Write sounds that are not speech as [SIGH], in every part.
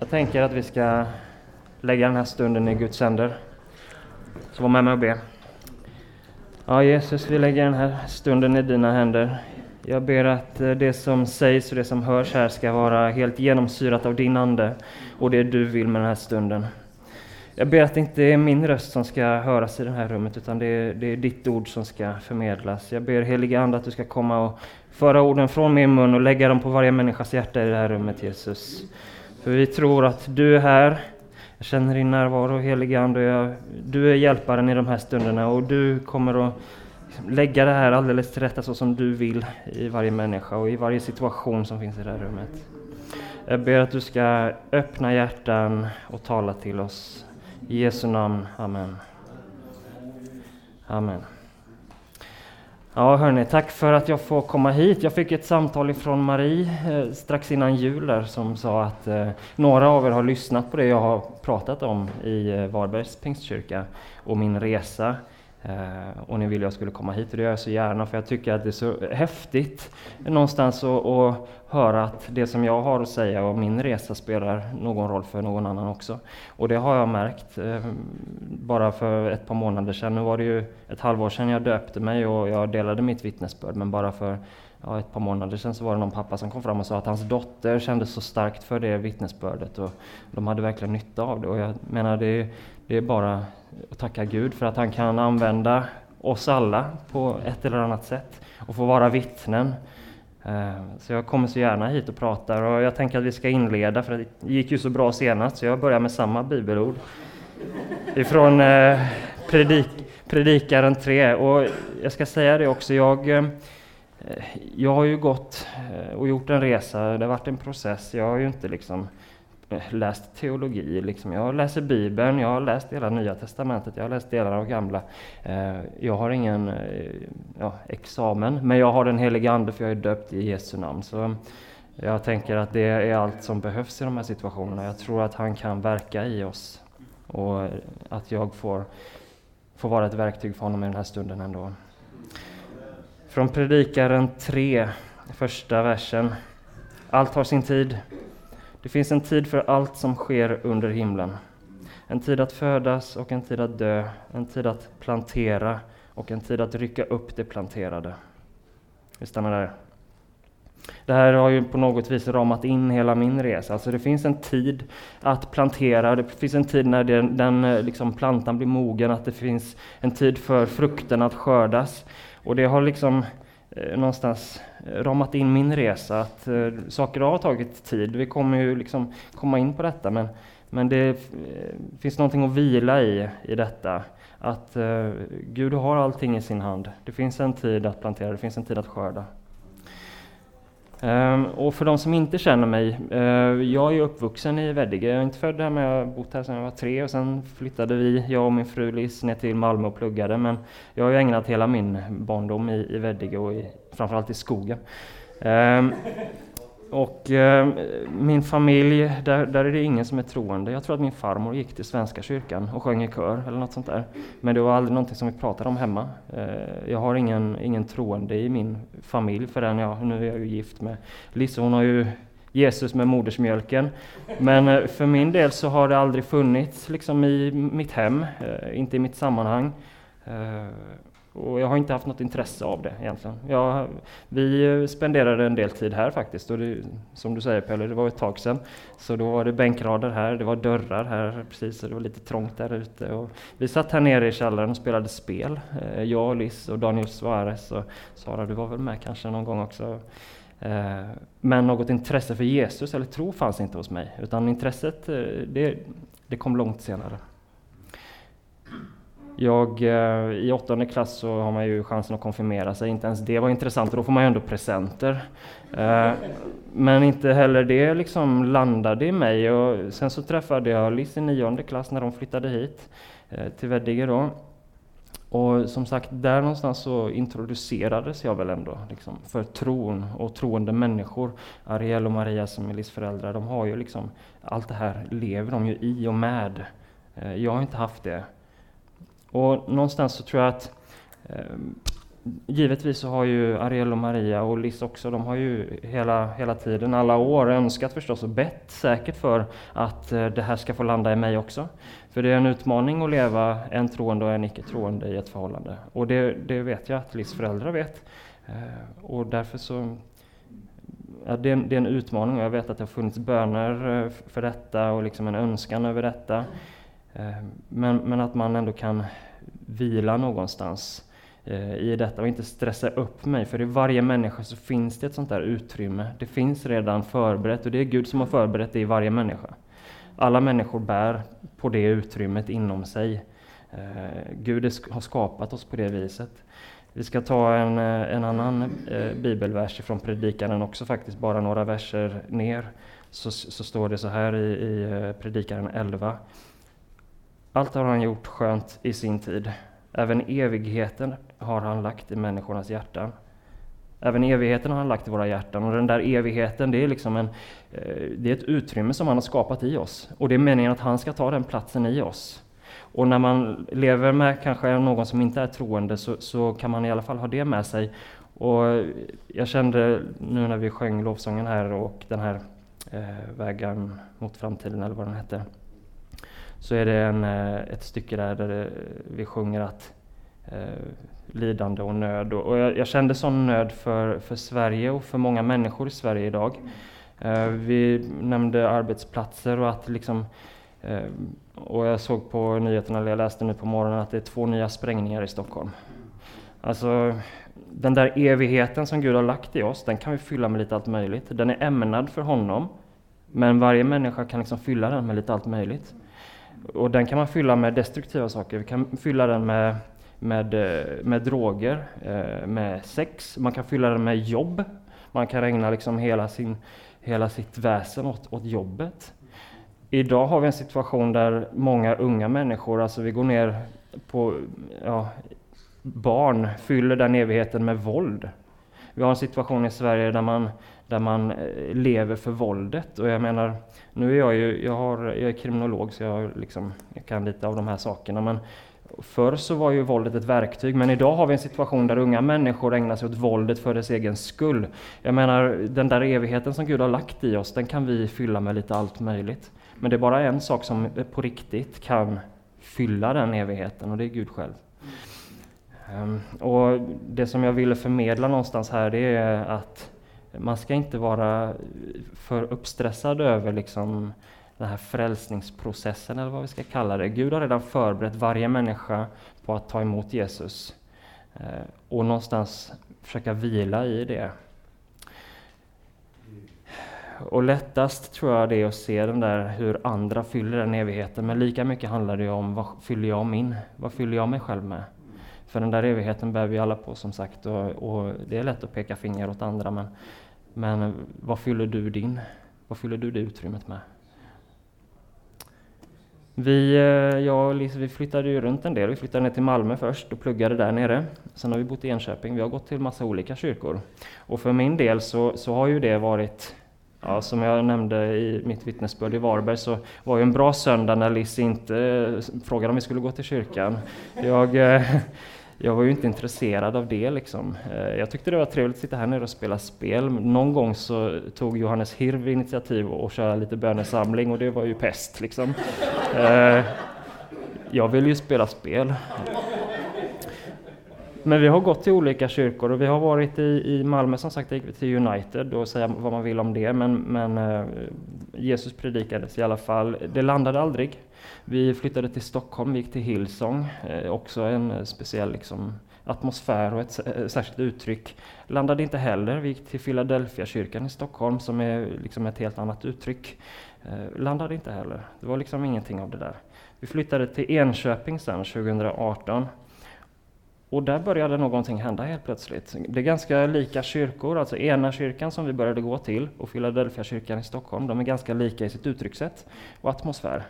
Jag tänker att vi ska lägga den här stunden i Guds händer. Så var med mig och be. Ja, Jesus, vi lägger den här stunden i dina händer. Jag ber att eh, det som sägs och det som hörs här ska vara helt genomsyrat av din Ande och det du vill med den här stunden. Jag ber att det inte är min röst som ska höras i det här rummet, utan det är, det är ditt ord som ska förmedlas. Jag ber helige Ande att du ska komma och föra orden från min mun och lägga dem på varje människas hjärta i det här rummet, Jesus. För vi tror att du är här. Jag känner din närvaro, helige Ande. Du är hjälparen i de här stunderna och du kommer att lägga det här alldeles till rätta så som du vill i varje människa och i varje situation som finns i det här rummet. Jag ber att du ska öppna hjärtan och tala till oss. I Jesu namn. Amen. Amen. Ja, hörni, tack för att jag får komma hit. Jag fick ett samtal ifrån Marie eh, strax innan jul där, som sa att eh, några av er har lyssnat på det jag har pratat om i eh, Varbergs pingstkyrka och min resa. Eh, och ni ville jag skulle komma hit och det gör jag så gärna för jag tycker att det är så häftigt någonstans att, höra att det som jag har att säga och min resa spelar någon roll för någon annan också. Och det har jag märkt eh, bara för ett par månader sedan. Nu var det ju ett halvår sedan jag döpte mig och jag delade mitt vittnesbörd men bara för ja, ett par månader sedan så var det någon pappa som kom fram och sa att hans dotter kände så starkt för det vittnesbördet och de hade verkligen nytta av det. Och jag menar det, det är bara att tacka Gud för att han kan använda oss alla på ett eller annat sätt och få vara vittnen. Eh, så jag kommer så gärna hit och pratar och jag tänker att vi ska inleda för det gick ju så bra senast så jag börjar med samma bibelord. Ifrån eh, predik, Predikaren 3 och jag ska säga det också, jag eh, Eh, jag har ju gått eh, och gjort en resa, det har varit en process. Jag har ju inte liksom eh, läst teologi. Liksom. Jag läser Bibeln, jag har läst hela Nya Testamentet, jag har läst delar av Gamla. Jag har ingen ja, examen, men jag har den helige Ande för jag är döpt i Jesu namn. Så jag tänker att det är allt som behövs i de här situationerna. Jag tror att han kan verka i oss och att jag får, får vara ett verktyg för honom i den här stunden ändå. Från Predikaren 3, första versen. Allt har sin tid. Det finns en tid för allt som sker under himlen. En tid att födas och en tid att dö, en tid att plantera och en tid att rycka upp det planterade. Vi stannar där. Det här har ju på något vis ramat in hela min resa. Alltså det finns en tid att plantera, det finns en tid när den, den eh, liksom plantan blir mogen, att det finns en tid för frukten att skördas. Och det har liksom Eh, någonstans eh, ramat in min resa, att eh, saker har tagit tid. Vi kommer ju liksom komma in på detta, men, men det eh, finns någonting att vila i, i detta. Att eh, Gud har allting i sin hand. Det finns en tid att plantera, det finns en tid att skörda. Um, och för de som inte känner mig, uh, jag är uppvuxen i Veddige. Jag är inte född här men jag har bott här sedan jag var tre och sen flyttade vi, jag och min fru Liz, ner till Malmö och pluggade. Men jag har ju ägnat hela min barndom i, i Veddige och i, framförallt i skogen. Um, och eh, min familj, där, där är det ingen som är troende. Jag tror att min farmor gick till Svenska kyrkan och sjöng i kör eller något sånt där. Men det var aldrig någonting som vi pratade om hemma. Eh, jag har ingen, ingen troende i min familj förrän jag, nu är jag ju gift med Lisse, hon har ju Jesus med modersmjölken. Men eh, för min del så har det aldrig funnits liksom i mitt hem, eh, inte i mitt sammanhang. Eh, och jag har inte haft något intresse av det egentligen. Jag, vi spenderade en del tid här faktiskt och det, som du säger Pelle, det var ett tag sedan. Så då var det bänkrader här, det var dörrar här precis och det var lite trångt där ute. Och vi satt här nere i källaren och spelade spel. Eh, jag Liss Liz och Daniel Suarez och Sara, du var väl med kanske någon gång också? Eh, men något intresse för Jesus eller tro fanns inte hos mig, utan intresset eh, det, det kom långt senare. Jag, eh, I åttonde klass så har man ju chansen att konfirmera sig, inte ens det var intressant, då får man ju ändå presenter. Eh, men inte heller det liksom landade i mig. Och sen så träffade jag Liz i nionde klass när de flyttade hit eh, till Veddige då. Och som sagt, där någonstans så introducerades jag väl ändå liksom, för tron och troende människor. Ariel och Maria som är Liz föräldrar, de har ju liksom, allt det här lever de ju i och med. Jag har inte haft det. Och någonstans så tror jag att eh, givetvis så har ju Ariel och Maria och Liz också, de har ju hela, hela tiden, alla år önskat förstås och bett säkert för att eh, det här ska få landa i mig också. För det är en utmaning att leva en troende och en icke troende i ett förhållande. Och det, det vet jag att Liz föräldrar vet. Eh, och därför så ja, det, är en, det är en utmaning och jag vet att det har funnits böner eh, för detta och liksom en önskan över detta. Eh, men, men att man ändå kan vila någonstans eh, i detta och inte stressa upp mig. För i varje människa så finns det ett sånt där utrymme. Det finns redan förberett och det är Gud som har förberett det i varje människa. Alla människor bär på det utrymmet inom sig. Eh, Gud har skapat oss på det viset. Vi ska ta en, en annan bibelvers från Predikaren också faktiskt, bara några verser ner. Så, så står det så här i, i Predikaren 11. Allt har han gjort skönt i sin tid. Även evigheten har han lagt i människornas hjärtan. Även evigheten har han lagt i våra hjärtan och den där evigheten det är liksom en, eh, det är ett utrymme som han har skapat i oss. Och det är meningen att han ska ta den platsen i oss. Och när man lever med kanske någon som inte är troende så, så kan man i alla fall ha det med sig. Och jag kände nu när vi sjöng lovsången här och den här eh, vägen mot framtiden eller vad den hette. Så är det en, eh, ett stycke där, där vi sjunger att eh, lidande och nöd. Och jag, jag, kände sån nöd för, för Sverige och för många människor i Sverige idag. Eh, vi nämnde arbetsplatser och att liksom eh, och jag såg på nyheterna, eller jag läste nu på morgonen, att det är två nya sprängningar i Stockholm. Alltså, den där evigheten som Gud har lagt i oss, den kan vi fylla med lite allt möjligt. Den är ämnad för honom, men varje människa kan liksom fylla den med lite allt möjligt. Och den kan man fylla med destruktiva saker. Vi kan fylla den med med, eh, med droger, eh, med sex, man kan fylla den med jobb. Man kan ägna liksom hela, sin, hela sitt väsen åt, åt jobbet. Idag har vi en situation där många unga människor, alltså vi går ner på ja, barn, fyller den evigheten med våld. Vi har en situation i Sverige där man, där man eh, lever för våldet. Och jag menar, nu är jag ju, jag, har, jag är kriminolog så jag, liksom, jag kan lite av de här sakerna, men Förr så var ju våldet ett verktyg, men idag har vi en situation där unga människor ägnar sig åt våldet för dess egen skull. Jag menar, den där evigheten som Gud har lagt i oss, den kan vi fylla med lite allt möjligt. Men det är bara en sak som på riktigt kan fylla den evigheten, och det är Gud själv. Um, och Det som jag ville förmedla någonstans här, det är att man ska inte vara för uppstressad över liksom den här frälsningsprocessen eller vad vi ska kalla det. Gud har redan förberett varje människa på att ta emot Jesus eh, och någonstans försöka vila i det. Och lättast tror jag det är att se den där hur andra fyller den evigheten, men lika mycket handlar det om vad fyller jag min? Vad fyller jag mig själv med? För den där evigheten bär vi alla på som sagt och, och det är lätt att peka finger åt andra men, men eh, vad fyller du din? Vad fyller du det utrymmet med? Vi, eh, jag och Lisa, vi flyttade ju runt en del. Vi flyttade ner till Malmö först och pluggade där nere. Sen har vi bott i Enköping. Vi har gått till massa olika kyrkor. Och för min del så, så har ju det varit Ja, som jag nämnde i mitt vittnesbörd i Varberg så var ju en bra söndag när Liz inte eh, frågade om vi skulle gå till kyrkan. Jag, eh, jag var ju inte intresserad av det. Liksom. Eh, jag tyckte det var trevligt att sitta här nere och spela spel. Någon gång så tog Johannes Hirv initiativ och köra lite bönesamling och det var ju pest. Liksom. Eh, jag vill ju spela spel. Men vi har gått till olika kyrkor och vi har varit i, i Malmö som sagt, gick vi till United och säga vad man vill om det, men, men eh, Jesus predikades i alla fall. Det landade aldrig. Vi flyttade till Stockholm, vi gick till Hillsong, eh, också en eh, speciell liksom, atmosfär och ett eh, särskilt uttryck. Landade inte heller. Vi gick till Philadelphia kyrkan i Stockholm som är liksom ett helt annat uttryck. Eh, landade inte heller. Det var liksom ingenting av det där. Vi flyttade till Enköping sen 2018 och där började någonting hända helt plötsligt. Det är ganska lika kyrkor, alltså ena kyrkan som vi började gå till och Philadelphia kyrkan i Stockholm, de är ganska lika i sitt uttryckssätt och atmosfär.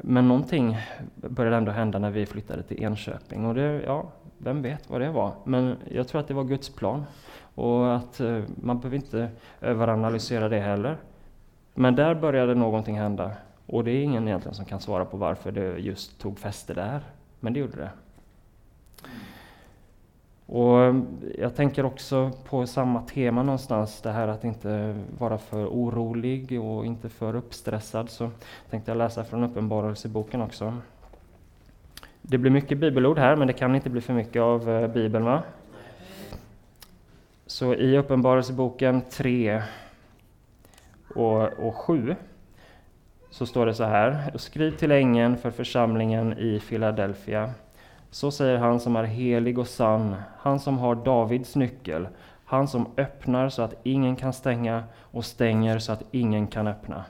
Men någonting började ändå hända när vi flyttade till Enköping och det, ja, vem vet vad det var. Men jag tror att det var Guds plan och att eh, man behöver inte överanalysera det heller. Men där började någonting hända och det är ingen egentligen som kan svara på varför det just tog fäste där. Men det gjorde det. Och eh, jag tänker också på samma tema någonstans, det här att inte vara för orolig och inte för uppstressad. Så tänkte jag läsa från Uppenbarelseboken också. Det blir mycket bibelord här, men det kan inte bli för mycket av eh, Bibeln. va? Så i Uppenbarelseboken 3 och, och 7 så står det så här. Skriv till ängeln för församlingen i Filadelfia. Så säger han som är helig och sann, han som har Davids nyckel, han som öppnar så att ingen kan stänga och stänger så att ingen kan öppna.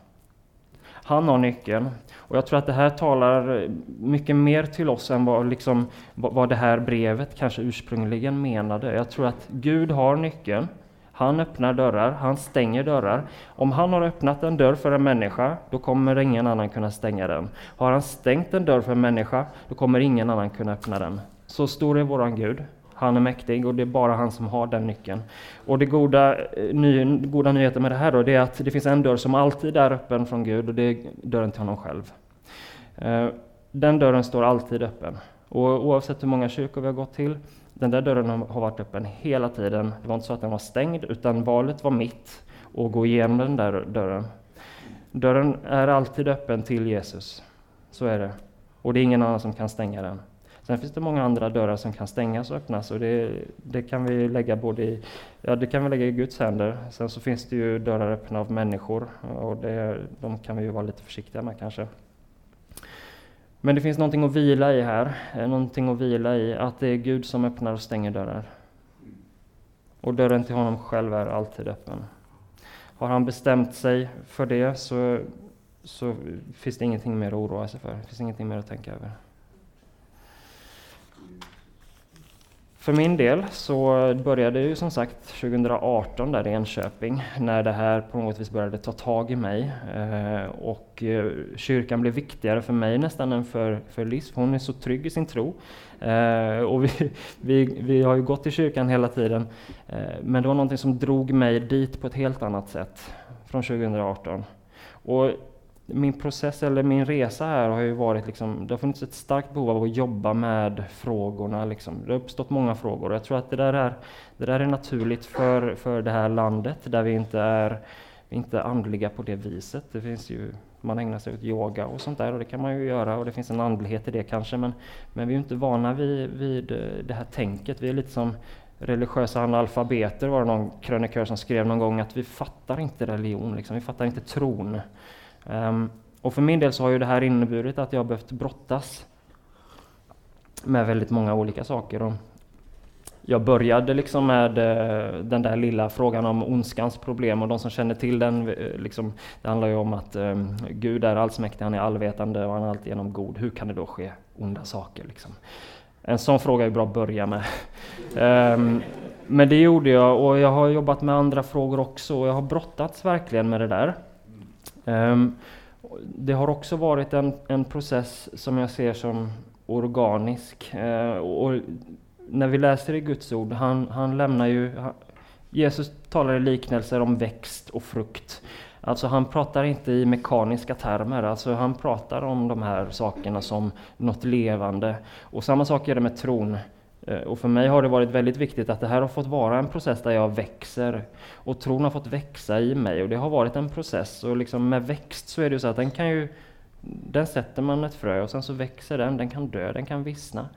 Han har nyckeln. Och jag tror att det här talar mycket mer till oss än vad, liksom, vad det här brevet kanske ursprungligen menade. Jag tror att Gud har nyckeln. Han öppnar dörrar, han stänger dörrar. Om han har öppnat en dörr för en människa, då kommer ingen annan kunna stänga den. Har han stängt en dörr för en människa, då kommer ingen annan kunna öppna den. Så stor är våran Gud. Han är mäktig och det är bara han som har den nyckeln. Och det goda, eh, ny, goda nyheten med det här då, det är att det finns en dörr som alltid är öppen från Gud och det är dörren till honom själv. Eh, den dörren står alltid öppen. Och oavsett hur många kyrkor vi har gått till, den där dörren har varit öppen hela tiden. Det var inte så att den var stängd, utan valet var mitt att gå igenom den där dörren. Dörren är alltid öppen till Jesus. Så är det. Och det är ingen annan som kan stänga den. Sen finns det många andra dörrar som kan stängas och öppnas och det, det, kan vi lägga både i, ja, det kan vi lägga i Guds händer. Sen så finns det ju dörrar öppna av människor och det, de kan vi ju vara lite försiktiga med kanske. Men det finns någonting att vila i här, eh, någonting att vila i, att det är Gud som öppnar och stänger dörrar. Och dörren till honom själv är alltid öppen. Har han bestämt sig för det så, så finns det ingenting mer att oroa sig för, det finns ingenting mer att tänka över. För min del så började det ju som sagt 2018 där i Enköping när det här på något vis började ta tag i mig. Eh, och eh, kyrkan blev viktigare för mig nästan än för, för Liz, hon är så trygg i sin tro. Eh, och vi, vi, vi har ju gått i kyrkan hela tiden, men det var någonting som drog mig dit på ett helt annat sätt från 2018. Och min process eller min resa här har ju varit liksom, det har funnits ett starkt behov av att jobba med frågorna. Liksom. Det har uppstått många frågor och jag tror att det där är, det där är naturligt för, för det här landet där vi inte är inte andliga på det viset. Det finns ju, man ägnar sig åt yoga och sånt där och det kan man ju göra och det finns en andlighet i det kanske men, men vi är inte vana vid, vid det här tänket. Vi är lite som religiösa analfabeter var det någon krönikör som skrev någon gång att vi fattar inte religion, liksom. vi fattar inte tron. Um, och för min del så har ju det här inneburit att jag har behövt brottas med väldigt många olika saker. Och jag började liksom med uh, den där lilla frågan om ondskans problem och de som känner till den, uh, liksom, det handlar ju om att um, Gud är allsmäktig, han är allvetande och han är alltigenom god. Hur kan det då ske onda saker? Liksom? En sån fråga är bra att börja med. um, [LAUGHS] men det gjorde jag och jag har jobbat med andra frågor också och jag har brottats verkligen med det där. Um, det har också varit en, en process som jag ser som organisk. Uh, och när vi läser i Guds ord, han, han lämnar ju... Han, Jesus talar i liknelser om växt och frukt. Alltså han pratar inte i mekaniska termer, alltså han pratar om de här sakerna som något levande. Och samma sak är det med tron. Eh, och för mig har det varit väldigt viktigt att det här har fått vara en process där jag växer. Och tron har fått växa i mig och det har varit en process. Och liksom med växt så är det ju så att den kan ju den sätter man ett frö och sen så växer den, den kan dö, den kan vissna.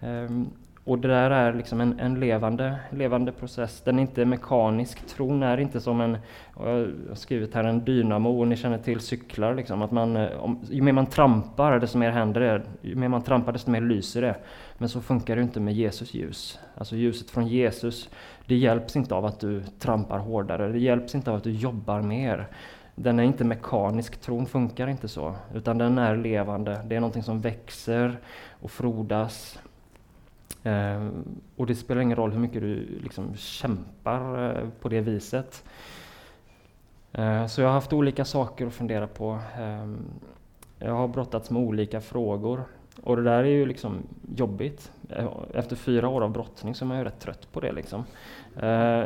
Ehm, och det där är liksom en, en, levande, levande process. Den är inte mekanisk. Tron är inte som en, jag har skrivit här, en dynamo och ni känner till cyklar. Liksom, att man, eh, om, ju mer man trampar, desto mer händer det. Ju mer man trampar, desto mer lyser det. Men så funkar det inte med Jesus ljus. Alltså ljuset från Jesus, det hjälps inte av att du trampar hårdare. Det hjälps inte av att du jobbar mer. Den är inte mekanisk, tron funkar inte så. Utan den är levande. Det är någonting som växer och frodas Eh, och det spelar ingen roll hur mycket du liksom kämpar eh, på det viset. Eh, så jag har haft olika saker att fundera på. Ehm, jag har brottats med olika frågor. Och det där är ju liksom jobbigt. Eh, efter fyra år av brottning så är man ju rätt trött på det. Liksom. Eh,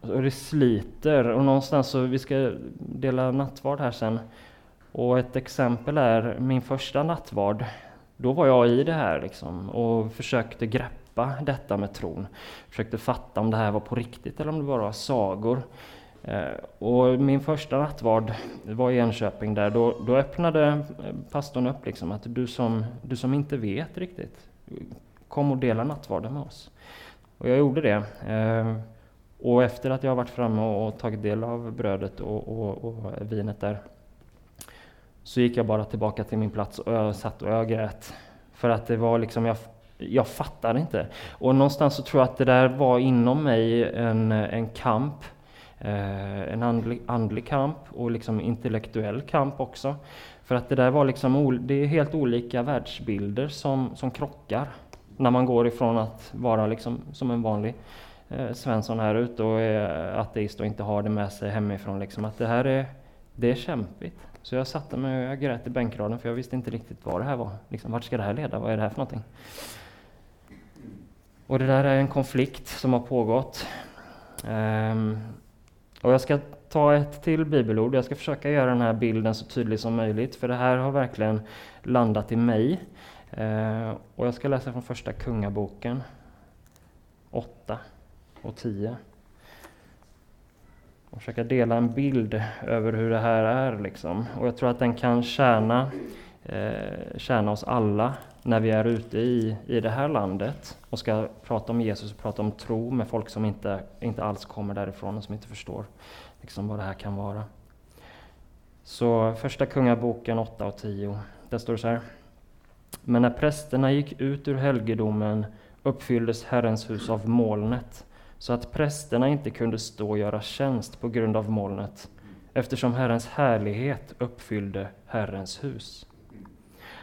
och det sliter och någonstans så, vi ska dela nattvard här sen. Och ett exempel är min första nattvard då var jag i det här liksom och försökte greppa detta med tron. Försökte fatta om det här var på riktigt eller om det bara var sagor. Eh, och min första nattvard var i Enköping där, då, då öppnade eh, pastorn upp liksom att du som, du som inte vet riktigt, kom och dela nattvarden med oss. Och jag gjorde det. Eh, och efter att jag varit framme och tagit del av brödet och, och, och vinet där, så gick jag bara tillbaka till min plats och jag satt och jag grät. För att det var liksom, jag, jag fattade inte. Och någonstans så tror jag att det där var inom mig en, en kamp. Eh, en andlig, andlig kamp och liksom intellektuell kamp också. För att det där var liksom, det är helt olika världsbilder som, som krockar. När man går ifrån att vara liksom som en vanlig eh, Svensson här ute och är ateist och inte har det med sig hemifrån. Liksom. Att det här är, det är kämpigt. Så jag satte mig och jag grät i bänkraden för jag visste inte riktigt vad det här var. Liksom, vart ska det här leda? Vad är det här för någonting? Och det där är en konflikt som har pågått. Um, och jag ska ta ett till bibelord. Jag ska försöka göra den här bilden så tydlig som möjligt, för det här har verkligen landat i mig. Uh, och jag ska läsa från första Kungaboken 8 och 10 och försöka dela en bild över hur det här är. Liksom. Och jag tror att den kan tjäna, eh, tjäna oss alla när vi är ute i, i det här landet och ska prata om Jesus och prata om tro med folk som inte, inte alls kommer därifrån och som inte förstår liksom, vad det här kan vara. Så första Kungaboken 8 och 10, där står det så här. Men när prästerna gick ut ur helgedomen uppfylldes Herrens hus av molnet så att prästerna inte kunde stå och göra tjänst på grund av molnet, eftersom Herrens härlighet uppfyllde Herrens hus.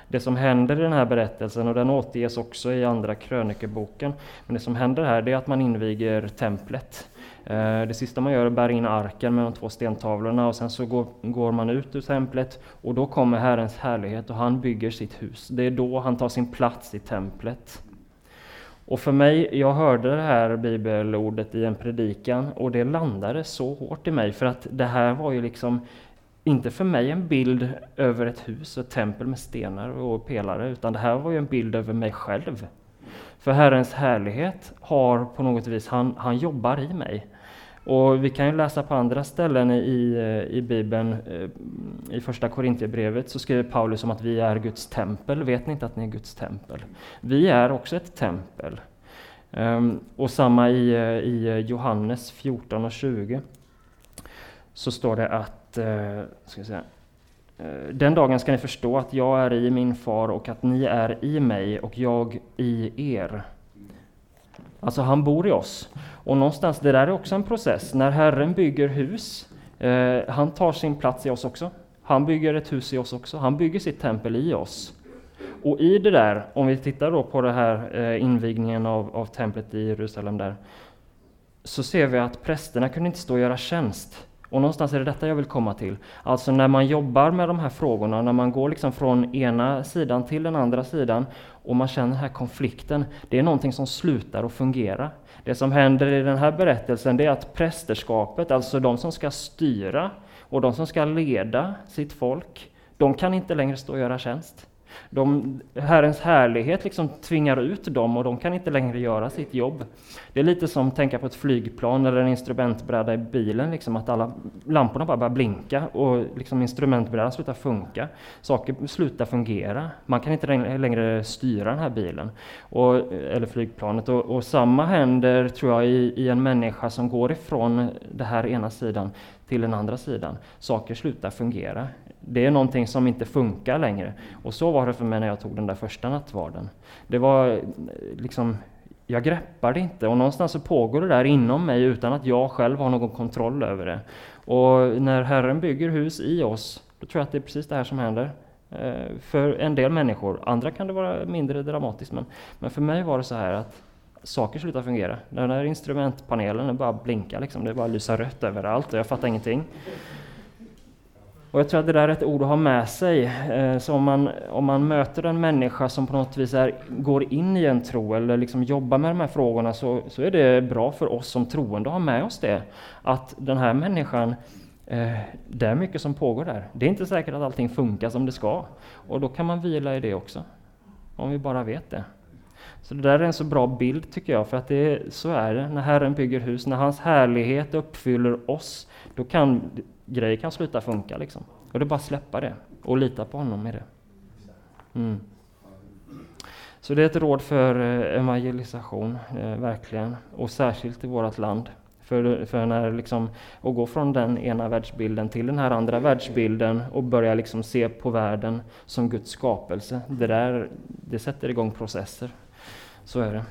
Det som händer i den här berättelsen, och den återges också i Andra krönikeboken, men det som händer här det är att man inviger templet. Eh, det sista man gör är att bära in arken med de två stentavlorna och sen så går, går man ut ur templet och då kommer Herrens härlighet och han bygger sitt hus. Det är då han tar sin plats i templet. Och för mig, jag hörde det här bibelordet i en predikan och det landade så hårt i mig för att det här var ju liksom inte för mig en bild över ett hus, och ett tempel med stenar och pelare, utan det här var ju en bild över mig själv. För Herrens härlighet har på något vis, han, han jobbar i mig. Och vi kan ju läsa på andra ställen i, i Bibeln, eh, i första Korintierbrevet så skriver Paulus om att vi är Guds tempel. Vet ni inte att ni är Guds tempel? Vi är också ett tempel. Ehm, och samma i, eh, i Johannes 14 och 20 så står det att, eh, ska säga, den dagen ska ni förstå att jag är i min far och att ni är i mig och jag i er. Alltså han bor i oss. Och någonstans, det där är också en process. När Herren bygger hus, eh, han tar sin plats i oss också. Han bygger ett hus i oss också. Han bygger sitt tempel i oss. Och i det där, om vi tittar då på den här eh, invigningen av, av templet i Jerusalem där, så ser vi att prästerna kunde inte stå och göra tjänst. Och någonstans är det detta jag vill komma till. Alltså när man jobbar med de här frågorna, när man går liksom från ena sidan till den andra sidan och man känner den här konflikten, det är någonting som slutar att fungera. Det som händer i den här berättelsen det är att prästerskapet, alltså de som ska styra och de som ska leda sitt folk, de kan inte längre stå och göra tjänst. De, Herrens härlighet liksom tvingar ut dem och de kan inte längre göra sitt jobb. Det är lite som att tänka på ett flygplan eller en instrumentbräda i bilen, liksom att alla lamporna bara börjar blinka och liksom instrumentbrädan slutar funka. Saker slutar fungera. Man kan inte längre styra den här bilen och, eller flygplanet. Och, och samma händer, tror jag, i, i en människa som går ifrån den här ena sidan till den andra sidan. Saker slutar fungera. Det är någonting som inte funkar längre. Och så var det för mig när jag tog den där första nattvarden. Det var liksom, jag greppade det inte och någonstans så pågår det där inom mig utan att jag själv har någon kontroll över det. Och när Herren bygger hus i oss, då tror jag att det är precis det här som händer. Eh, för en del människor, andra kan det vara mindre dramatiskt, men, men för mig var det så här att saker slutar fungera. Den där instrumentpanelen den bara blinkar, liksom. det bara lyser rött överallt och jag fattar ingenting. Och jag tror att det där är ett ord att ha med sig. Eh, så om man, om man möter en människa som på något vis är, går in i en tro eller liksom jobbar med de här frågorna så, så är det bra för oss som troende att ha med oss det. Att den här människan, eh, det är mycket som pågår där. Det är inte säkert att allting funkar som det ska. Och då kan man vila i det också. Om vi bara vet det. Så det där är en så bra bild tycker jag, för att det så är det. När Herren bygger hus, när hans härlighet uppfyller oss, då kan grejer kan sluta funka. Liksom. Och det är bara att släppa det och lita på honom i det. Mm. Så det är ett råd för eh, evangelisation, eh, verkligen, och särskilt i vårt land. För, för när liksom, att gå från den ena världsbilden till den här andra världsbilden och börja liksom se på världen som Guds skapelse, det, där, det sätter igång processer. Så är det.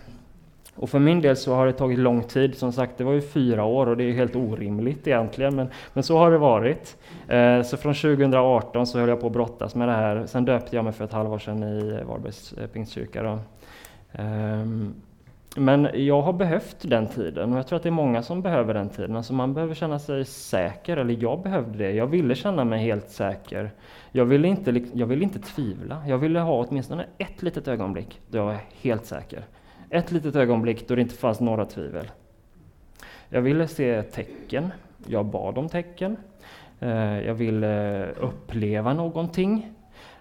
Och för min del så har det tagit lång tid, som sagt det var ju fyra år och det är helt orimligt egentligen, men, men så har det varit. Eh, så från 2018 så höll jag på att brottas med det här, sen döpte jag mig för ett halvår sedan i Varbergs eh, pingstkyrka. Eh, men jag har behövt den tiden och jag tror att det är många som behöver den tiden. Alltså man behöver känna sig säker, eller jag behövde det. Jag ville känna mig helt säker. Jag ville inte, jag ville inte tvivla. Jag ville ha åtminstone ett litet ögonblick då jag var helt säker. Ett litet ögonblick då det inte fanns några tvivel. Jag ville se tecken. Jag bad om tecken. Eh, jag ville eh, uppleva någonting.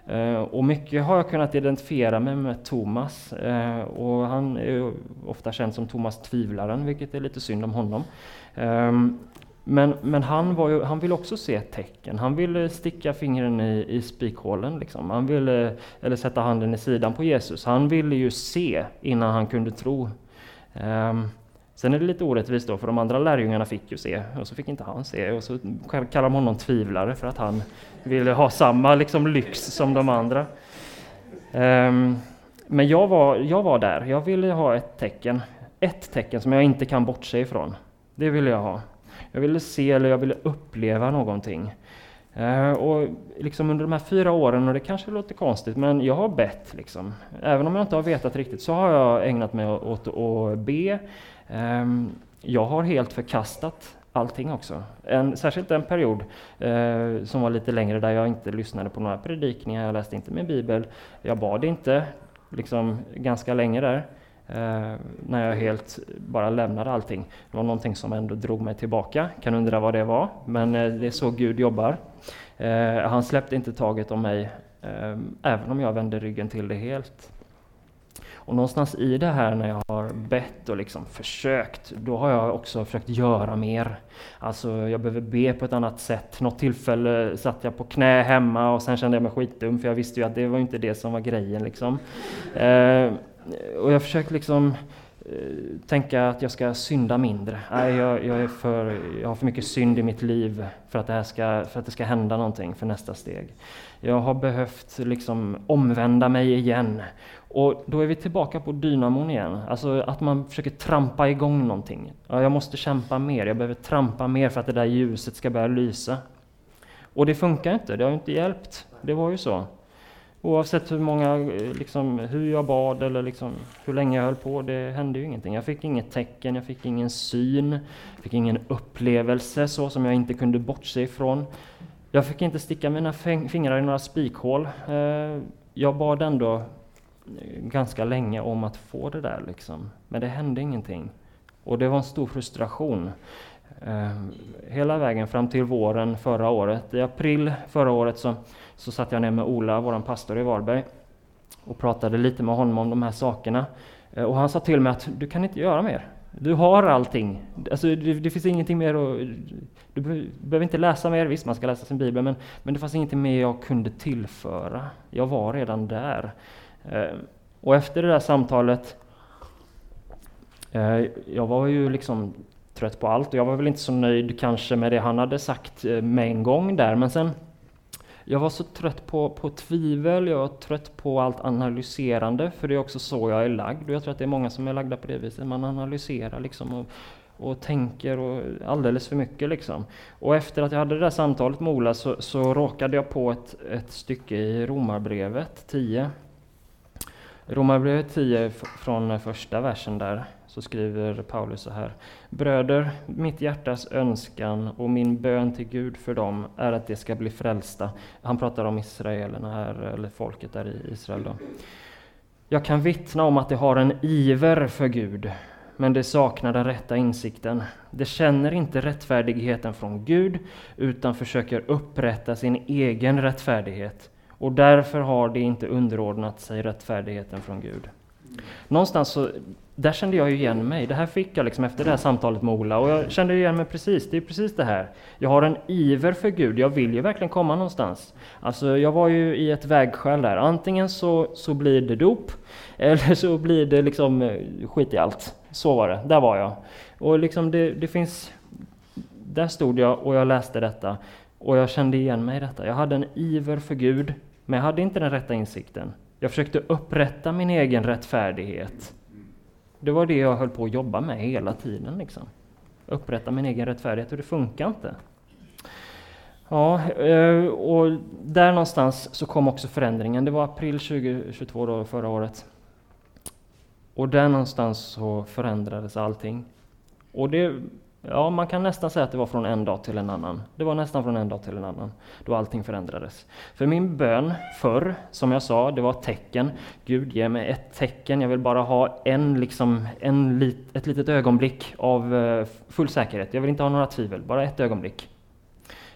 Eh, och mycket har jag kunnat identifiera mig med Thomas. Och han är ofta känd som Thomas tvivlaren, vilket är lite synd om honom. Ehm, men, men han, var ju, han ville också se tecken. Han ville eh, sticka fingren i, i spikhålen. Liksom. Han ville, eh, eller sätta handen i sidan på Jesus. Han ville ju se innan han kunde tro. Um, sen är det lite orättvist då, för de andra lärjungarna fick ju se, och så fick inte han se. Och så kallar de honom tvivlare för att han ville ha samma liksom, lyx som de andra. Um, men jag var, jag var där. Jag ville ha ett tecken. Ett tecken som jag inte kan bortse ifrån. Det ville jag ha. Jag ville se eller jag ville uppleva någonting. Uh, och liksom under de här fyra åren, och det kanske låter konstigt, men jag har bett. Liksom. Även om jag inte har vetat riktigt så har jag ägnat mig åt att be. Um, jag har helt förkastat allting också. En, särskilt en period uh, som var lite längre där jag inte lyssnade på några predikningar, jag läste inte min bibel, jag bad inte, liksom ganska länge där. Eh, när jag helt bara lämnade allting. Det var någonting som ändå drog mig tillbaka. Kan undra vad det var, men eh, det är så Gud jobbar. Eh, han släppte inte taget om mig, eh, även om jag vände ryggen till det helt. Och någonstans i det här när jag har bett och liksom försökt, då har jag också försökt göra mer. Alltså jag behöver be på ett annat sätt. Något tillfälle satt jag på knä hemma och sen kände jag mig skitdum för jag visste ju att det var inte det som var grejen liksom. Eh, och jag försöker liksom eh, tänka att jag ska synda mindre. Nej, jag, jag, är för, jag har för mycket synd i mitt liv för att, det här ska, för att det ska hända någonting för nästa steg. Jag har behövt liksom omvända mig igen. Och då är vi tillbaka på dynamon igen, alltså att man försöker trampa igång någonting. Ja, jag måste kämpa mer, jag behöver trampa mer för att det där ljuset ska börja lysa. Och det funkar inte, det har inte hjälpt. Det var ju så. Oavsett hur många, eh, liksom, hur jag bad eller liksom, hur länge jag höll på, det hände ju ingenting. Jag fick inget tecken, jag fick ingen syn, jag fick ingen upplevelse så som jag inte kunde bortse ifrån. Jag fick inte sticka mina fingrar i några spikhål. Eh, jag bad ändå eh, ganska länge om att få det där, liksom. men det hände ingenting. Och det var en stor frustration. Eh, hela vägen fram till våren förra året. I april förra året så så satt jag ner med Ola, vår pastor i Varberg, och pratade lite med honom om de här sakerna. Eh, och han sa till mig att du kan inte göra mer. Du har allting. Alltså, det, det finns ingenting mer att, Du behöver inte läsa mer, visst man ska läsa sin bibel, men, men det fanns ingenting mer jag kunde tillföra. Jag var redan där. Eh, och efter det där samtalet, jag var ju liksom trött på allt och jag var väl inte så nöjd kanske med det han hade sagt eh, med en gång där, men sen jag var så trött på, på tvivel, jag var trött på allt analyserande, för det är också så jag är lagd. Och jag tror att det är många som är lagda på det viset. Man analyserar liksom och, och tänker och alldeles för mycket. Liksom. Och efter att jag hade det där samtalet med Ola så, så råkade jag på ett, ett stycke i Romarbrevet 10. Romarbrevet 10 från första versen där så skriver Paulus så här. Bröder, mitt hjärtas önskan och min bön till Gud för dem är att de ska bli frälsta. Han pratar om israelerna här, eller folket där i Israel. Då. Jag kan vittna om att de har en iver för Gud, men de saknar den rätta insikten. De känner inte rättfärdigheten från Gud, utan försöker upprätta sin egen rättfärdighet. Och därför har de inte underordnat sig rättfärdigheten från Gud. Någonstans så, där kände jag ju igen mig. Det här fick jag liksom efter det här samtalet med Ola och jag kände igen mig precis. Det är precis det här. Jag har en iver för Gud. Jag vill ju verkligen komma någonstans. Alltså, jag var ju i ett vägskäl där. Antingen så, så blir det dop [LAUGHS] eller så blir det liksom eh, skit i allt. Så var det. Där var jag. Och liksom det, det finns... Där stod jag och jag läste detta och jag kände igen mig i detta. Jag hade en iver för Gud, men jag hade inte den rätta insikten. Jag försökte upprätta min egen rättfärdighet. Det var det jag höll på att jobba med hela tiden. Liksom. Upprätta min egen rättfärdighet och det funkar inte. Ja, eh, och där någonstans så kom också förändringen. Det var april 2022 då, förra året. Och där någonstans så förändrades allting. Och det Ja, man kan nästan säga att det var från en dag till en annan. Det var nästan från en dag till en annan, då allting förändrades. För min bön förr, som jag sa, det var ett tecken. Gud, ge mig ett tecken. Jag vill bara ha en, liksom, en lit, ett litet ögonblick av eh, full säkerhet. Jag vill inte ha några tvivel, bara ett ögonblick.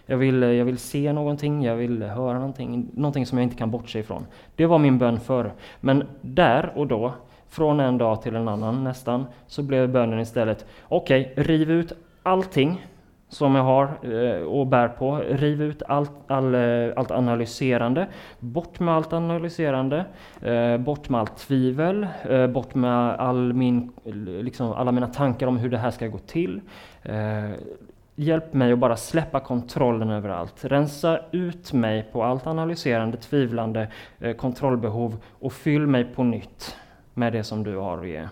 Jag vill, eh, jag vill se någonting, jag vill höra någonting, någonting som jag inte kan bortse ifrån. Det var min bön förr. Men där och då från en dag till en annan nästan, så blev bönen istället, okej, okay, riv ut allting som jag har eh, och bär på. Riv ut allt, all, eh, allt analyserande. Bort med allt analyserande. Eh, bort med allt tvivel. Eh, bort med all min, liksom, alla mina tankar om hur det här ska gå till. Eh, hjälp mig att bara släppa kontrollen över allt. Rensa ut mig på allt analyserande, tvivlande, eh, kontrollbehov och fyll mig på nytt med det som du har att ge.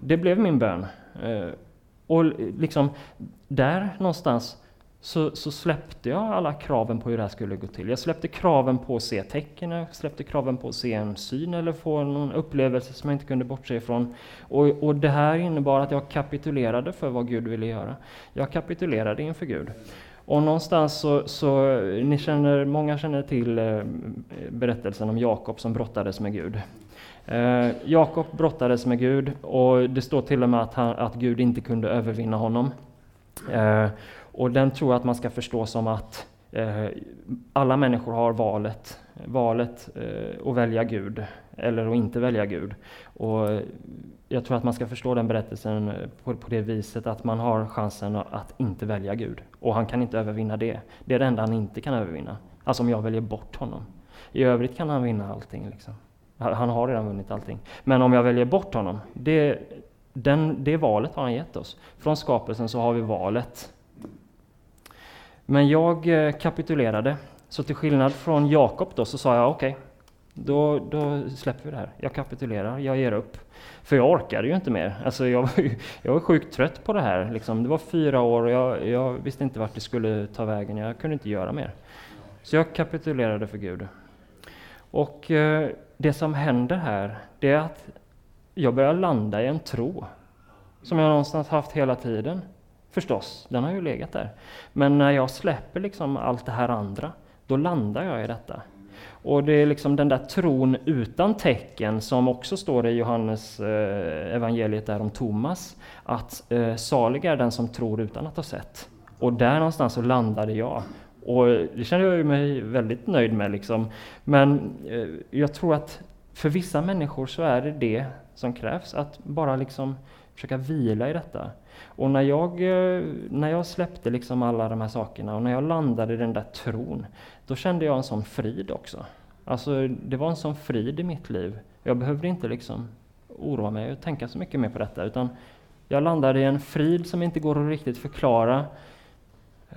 Det blev min bön. Eh, och liksom där någonstans så, så, släppte jag alla kraven på hur det här skulle gå till. Jag släppte kraven på att se tecken, jag släppte kraven på att se en syn eller få någon upplevelse som jag inte kunde bortse ifrån. Och, och det här innebar att jag kapitulerade för vad Gud ville göra. Jag kapitulerade inför Gud. Och någonstans så, så ni känner, många känner till eh, berättelsen om Jakob som brottades med Gud. Eh, Jakob brottades med Gud och det står till och med att, han, att Gud inte kunde övervinna honom. Eh, och den tror jag att man ska förstå som att eh, alla människor har valet, valet eh, att välja Gud eller att inte välja Gud. Och jag tror att man ska förstå den berättelsen eh, på, på det viset att man har chansen att inte välja Gud. Och han kan inte övervinna det. Det är det enda han inte kan övervinna. Alltså om jag väljer bort honom. I övrigt kan han vinna allting. Liksom. Han har redan vunnit allting. Men om jag väljer bort honom, det, den, det valet har han gett oss. Från skapelsen så har vi valet. Men jag eh, kapitulerade. Så till skillnad från Jakob då så sa jag okej, okay, då, då släpper vi det här. Jag kapitulerar, jag ger upp. För jag orkade ju inte mer. Alltså jag, var, jag var sjukt trött på det här. Liksom. Det var fyra år och jag, jag visste inte vart det skulle ta vägen. Jag kunde inte göra mer. Så jag kapitulerade för Gud. Och eh, det som händer här, det är att jag börjar landa i en tro som jag någonstans haft hela tiden. Förstås, den har ju legat där. Men när jag släpper liksom allt det här andra, då landar jag i detta. Och det är liksom den där tron utan tecken som också står i Johannes eh, evangeliet där om Thomas, att eh, salig är den som tror utan att ha sett. Och där någonstans så landade jag. Och det känner jag mig väldigt nöjd med. Liksom. Men eh, jag tror att för vissa människor så är det det som krävs, att bara liksom försöka vila i detta. Och när jag, eh, när jag släppte liksom alla de här sakerna och när jag landade i den där tron, då kände jag en sån frid också. Alltså, det var en sån frid i mitt liv. Jag behövde inte liksom oroa mig och tänka så mycket mer på detta, utan jag landade i en frid som inte går att riktigt förklara,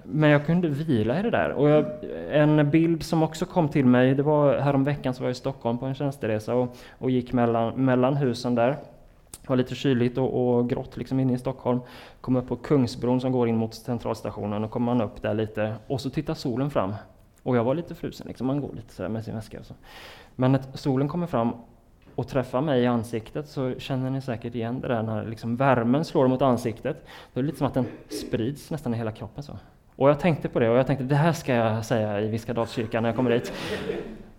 men jag kunde vila i det där. Och jag, en bild som också kom till mig, det var häromveckan så var jag i Stockholm på en tjänsteresa och, och gick mellan, mellan husen där. Det var lite kyligt och, och grått liksom inne i Stockholm. Kom upp på Kungsbron som går in mot centralstationen och kom man upp där lite och så tittar solen fram. Och jag var lite frusen, liksom. man går lite sådär med sin väska. Och så. Men när solen kommer fram och träffar mig i ansiktet så känner ni säkert igen det där när liksom värmen slår mot ansiktet. Då är det lite som att den sprids nästan i hela kroppen. så. Och jag tänkte på det och jag tänkte det här ska jag säga i Viskadalskyrkan när jag kommer dit.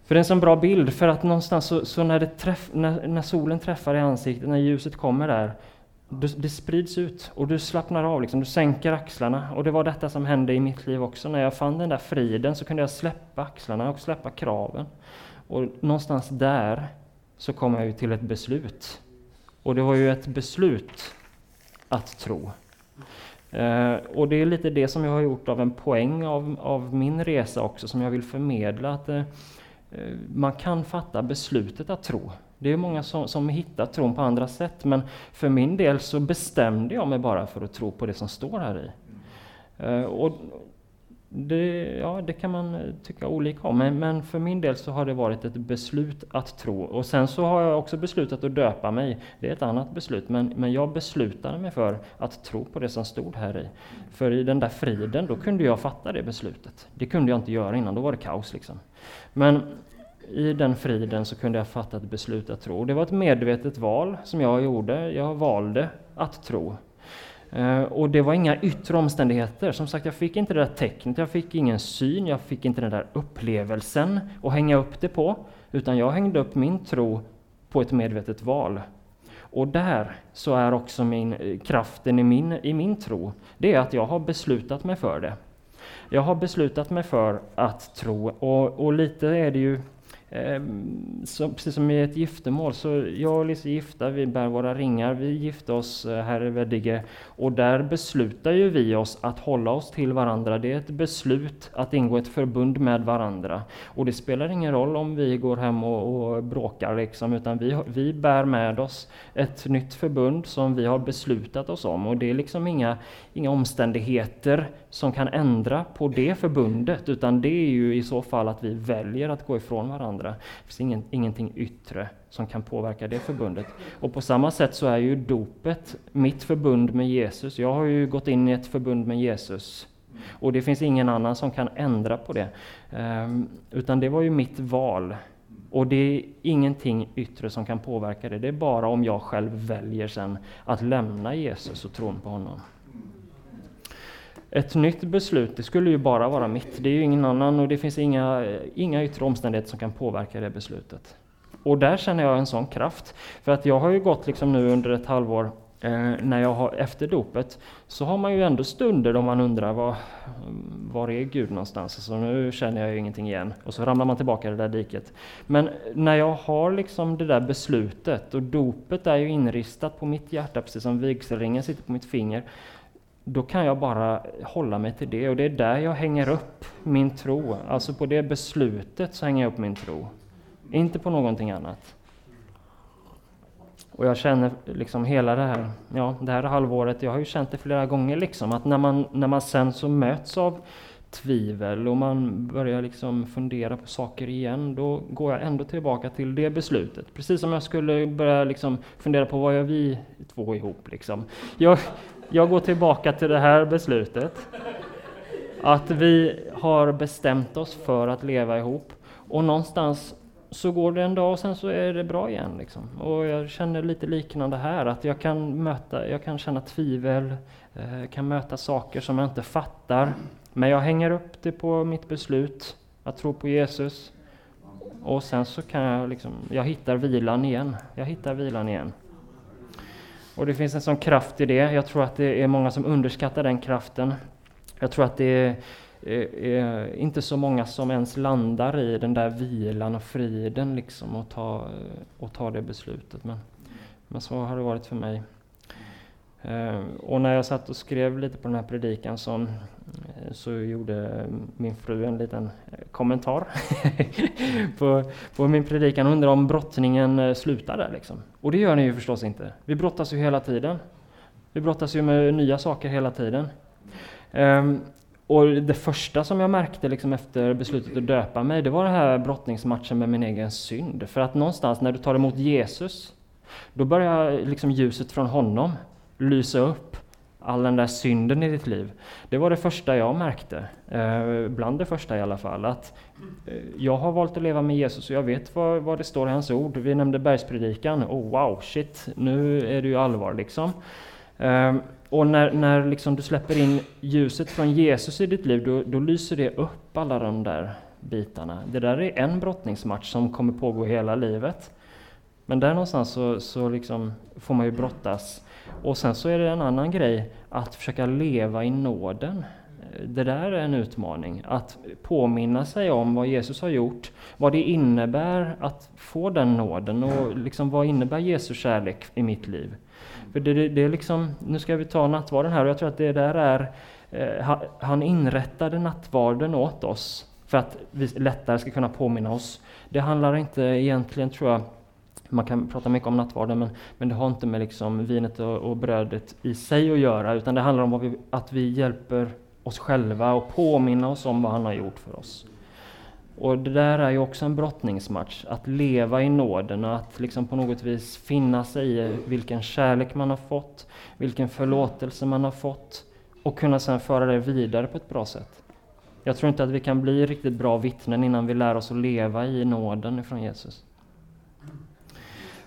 För det är en sån bra bild, för att någonstans så, så när, träff, när, när, solen träffar i ansiktet, när ljuset kommer där, det, det sprids ut och du slappnar av, liksom, du sänker axlarna. Och det var detta som hände i mitt liv också. När jag fann den där friden så kunde jag släppa axlarna och släppa kraven. Och någonstans där så kom jag ju till ett beslut. Och det var ju ett beslut att tro. Eh, och det är lite det som jag har gjort av en poäng av, av min resa också, som jag vill förmedla. att eh, eh Man kan fatta beslutet att tro. Det är många som, som hittar tron på andra sätt, men för min del så bestämde jag mig bara för att tro på det som står här i. Eh, och det, ja, det kan man eh, tycka olika om, men, men, för min del så har det varit ett beslut att tro. Och sen så har jag också beslutat att döpa mig. Det är ett annat beslut, men, men jag beslutade mig för att tro på det som stod här i. För i den där friden, då kunde jag fatta det beslutet. Det kunde jag inte göra innan, då var det kaos liksom. Men i den friden så kunde jag fatta ett beslut att tro. Det var ett medvetet val som jag gjorde. Jag valde att tro. Eh, och det var inga yttre omständigheter. Som sagt, jag fick inte det där tecknet, jag fick ingen syn, jag fick inte den där upplevelsen att hänga upp det på. Utan jag hängde upp min tro på ett medvetet val. Och där så är också min, eh, kraften i min, i min tro, det är att jag har beslutat mig för det. Jag har beslutat mig för att tro, och, och lite är det ju Ehm, så, precis som i ett giftermål, så jag och Lise är gifta, vi bär våra ringar, vi gifte oss eh, här i Veddige och där beslutar ju vi oss att hålla oss till varandra. Det är ett beslut att ingå ett förbund med varandra. Och det spelar ingen roll om vi går hem och, och bråkar liksom, utan vi, vi bär med oss ett nytt förbund som vi har beslutat oss om och det är liksom inga, inga omständigheter som kan ändra på det förbundet, utan det är ju i så fall att vi väljer att gå ifrån varandra. Det finns ingen, ingenting yttre som kan påverka det förbundet. Och på samma sätt så är ju dopet mitt förbund med Jesus. Jag har ju gått in i ett förbund med Jesus. Och det finns ingen annan som kan ändra på det. Um, utan det var ju mitt val. Och det är ingenting yttre som kan påverka det. Det är bara om jag själv väljer sen att lämna Jesus och tron på honom. Ett nytt beslut, det skulle ju bara vara mitt. Det är ju ingen annan och det finns inga, inga yttre omständigheter som kan påverka det beslutet. Och där känner jag en sån kraft. För att jag har ju gått liksom nu under ett halvår eh, när jag har, efter dopet, så har man ju ändå stunder då man undrar var, var är Gud någonstans? Alltså, nu känner jag ju ingenting igen. Och så ramlar man tillbaka i det där diket. Men när jag har liksom det där beslutet, och dopet är ju inristat på mitt hjärta, precis som vigselringen sitter på mitt finger, då kan jag bara hålla mig till det och det är där jag hänger upp min tro. Alltså på det beslutet så hänger jag upp min tro. Inte på någonting annat. Och jag känner liksom hela det här, ja, det här halvåret, jag har ju känt det flera gånger liksom, att när man, när man sen så möts av tvivel och man börjar liksom fundera på saker igen, då går jag ändå tillbaka till det beslutet. Precis som jag skulle börja liksom fundera på vad gör vi två ihop liksom. Jag, jag går tillbaka till det här beslutet. Att vi har bestämt oss för att leva ihop. Och någonstans så går det en dag och sen så är det bra igen. Liksom. Och jag känner lite liknande här, att jag kan, möta, jag kan känna tvivel, eh, kan möta saker som jag inte fattar. Men jag hänger upp det på mitt beslut att tro på Jesus. Och sen så kan jag liksom, jag hittar vilan igen. Jag hittar vilan igen. Och det finns en sån kraft i det. Jag tror att det är många som underskattar den kraften. Jag tror att det är, är, är inte så många som ens landar i den där vilan och friden liksom och tar och ta det beslutet. Men, men så har det varit för mig. Eh, och när jag satt och skrev lite på den här predikan så eh, så gjorde min fru en liten eh, kommentar [LAUGHS] på, på min predikan och undrade om brottningen slutade. slutar där. Liksom. Och det gör den ju förstås inte. Vi brottas ju hela tiden. Vi brottas ju med nya saker hela tiden. Um, och det första som jag märkte liksom efter beslutet att döpa mig, det var den här brottningsmatchen med min egen synd. För att någonstans när du tar emot Jesus, då börjar liksom ljuset från honom lysa upp all den där synden i ditt liv. Det var det första jag märkte, eh, bland det första i alla fall. Att eh, jag har valt att leva med Jesus och jag vet vad, vad det står i hans ord. Vi nämnde bergspredikan. Oh wow, shit, nu är det ju allvar liksom. Eh, och när, när liksom du släpper in ljuset från Jesus i ditt liv, då, då lyser det upp alla de där bitarna. Det där är en brottningsmatch som kommer pågå hela livet. Men där någonstans så, så liksom får man ju brottas och sen så är det en annan grej att försöka leva i nåden. det där är en utmaning. Att påminna sig om vad Jesus har gjort, vad det innebär att få den nåden och liksom vad innebär Jesu kärlek i mitt liv. För det, det, det är liksom, nu ska vi ta nattvarden här och jag tror att det där är, eh, han inrättade nattvarden åt oss för att vi lättare ska kunna påminna oss. Det handlar inte egentligen, tror jag, man kan prata mycket om nattvarden, men, men det har inte med liksom vinet och, och brödet i sig att göra, utan det handlar om vi, att vi hjälper oss själva och påminna oss om vad han har gjort för oss. Och det där är ju också en brottningsmatch, att leva i nåden och att liksom på något vis finna sig i vilken kärlek man har fått, vilken förlåtelse man har fått och kunna sedan föra det vidare på ett bra sätt. Jag tror inte att vi kan bli riktigt bra vittnen innan vi lär oss att leva i nåden ifrån Jesus.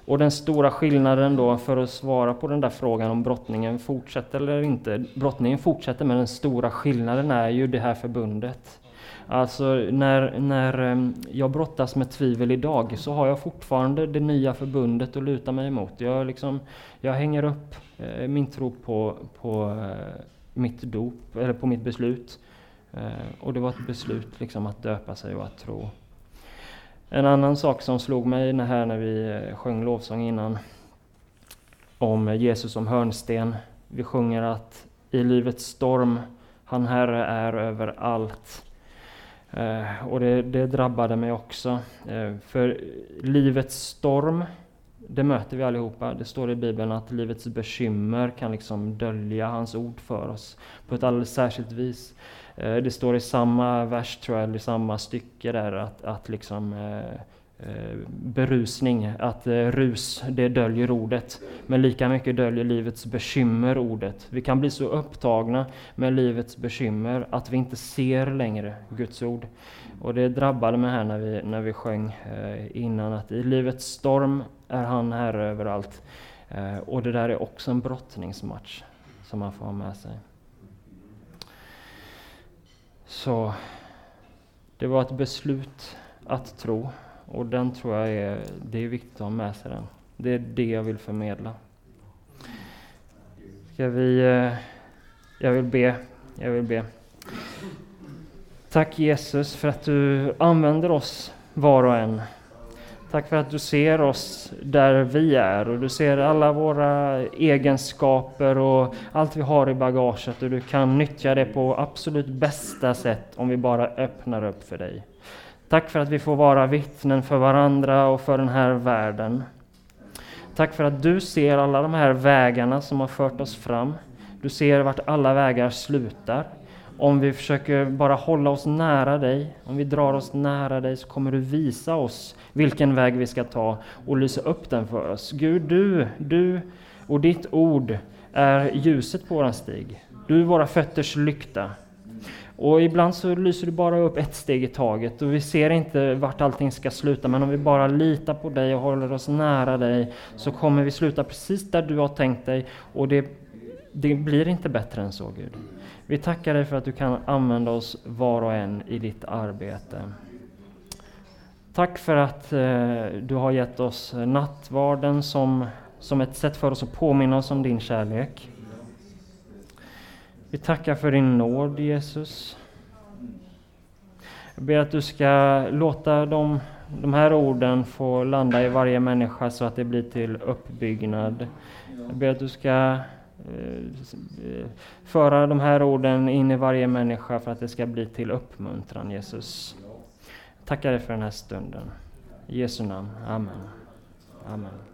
Och den stora skillnaden då för att svara på den där frågan om brottningen fortsätter eller inte. Brottningen fortsätter men den stora skillnaden är ju det här förbundet. Alltså när, när eh, jag brottas med tvivel idag så har jag fortfarande det nya förbundet att luta mig emot. Jag, liksom, jag hänger upp eh, min tro på, på eh, mitt dop, eller på mitt beslut. Och det var ett beslut liksom att döpa sig och att tro. En annan sak som slog mig här när vi eh, sjöng lovsång innan om Jesus som hörnsten. Vi sjunger att i livets storm, han Herre är över allt. Eh, och det, det, drabbade mig också. Eh, för livets storm, det möter vi allihopa. Det står i Bibeln att livets bekymmer kan liksom dölja hans ord för oss på ett alldeles särskilt vis. Eh, det står i samma vers, tror jag, eller i samma stycke där, att, att liksom eh, eh, berusning, att eh, rus, det döljer ordet. Men lika mycket döljer livets bekymmer ordet. Vi kan bli så upptagna med livets bekymmer att vi inte ser längre Guds ord. Och det drabbade mig här när vi, när vi sjöng eh, innan, att i livets storm är han herre överallt. Eh, och det där är också en brottningsmatch som man får ha med sig. Så det var ett beslut att tro och den tror jag är, det är viktigt att ha med sig den. Det är det jag vill förmedla. Ska vi, eh, jag vill be, jag vill be. Tack Jesus för att du använder oss var och en Tack för att du ser oss där vi är och du ser alla våra egenskaper och allt vi har i bagaget och du kan nyttja det på absolut bästa sätt om vi bara öppnar upp för dig. Tack för att vi får vara vittnen för varandra och för den här världen. Tack för att du ser alla de här vägarna som har fört oss fram. Du ser vart alla vägar slutar. Om vi försöker bara hålla oss nära dig, om vi drar oss nära dig så kommer du visa oss vilken väg vi ska ta och lysa upp den för oss. Gud, du, du och ditt ord är ljuset på våran stig. Du är våra fötters lykta. Och ibland så lyser du bara upp ett steg i taget och vi ser inte vart allting ska sluta men om vi bara litar på dig och håller oss nära dig så kommer vi sluta precis där du har tänkt dig och det, det blir inte bättre än så Gud. Vi tackar dig för att du kan använda oss var och en i ditt arbete. Tack för att eh, du har gett oss nattvarden som, som ett sätt för oss att påminna oss om din kärlek. Vi tackar för din nåd, Jesus. Jag ber att du ska låta de, de här orden få landa i varje människa så att det blir till uppbyggnad. Jag ber att du ska Eh, föra de här orden in i varje människa för att det ska bli till uppmuntran, Jesus. Tackar dig för den här stunden. I Jesu namn. Amen. Amen.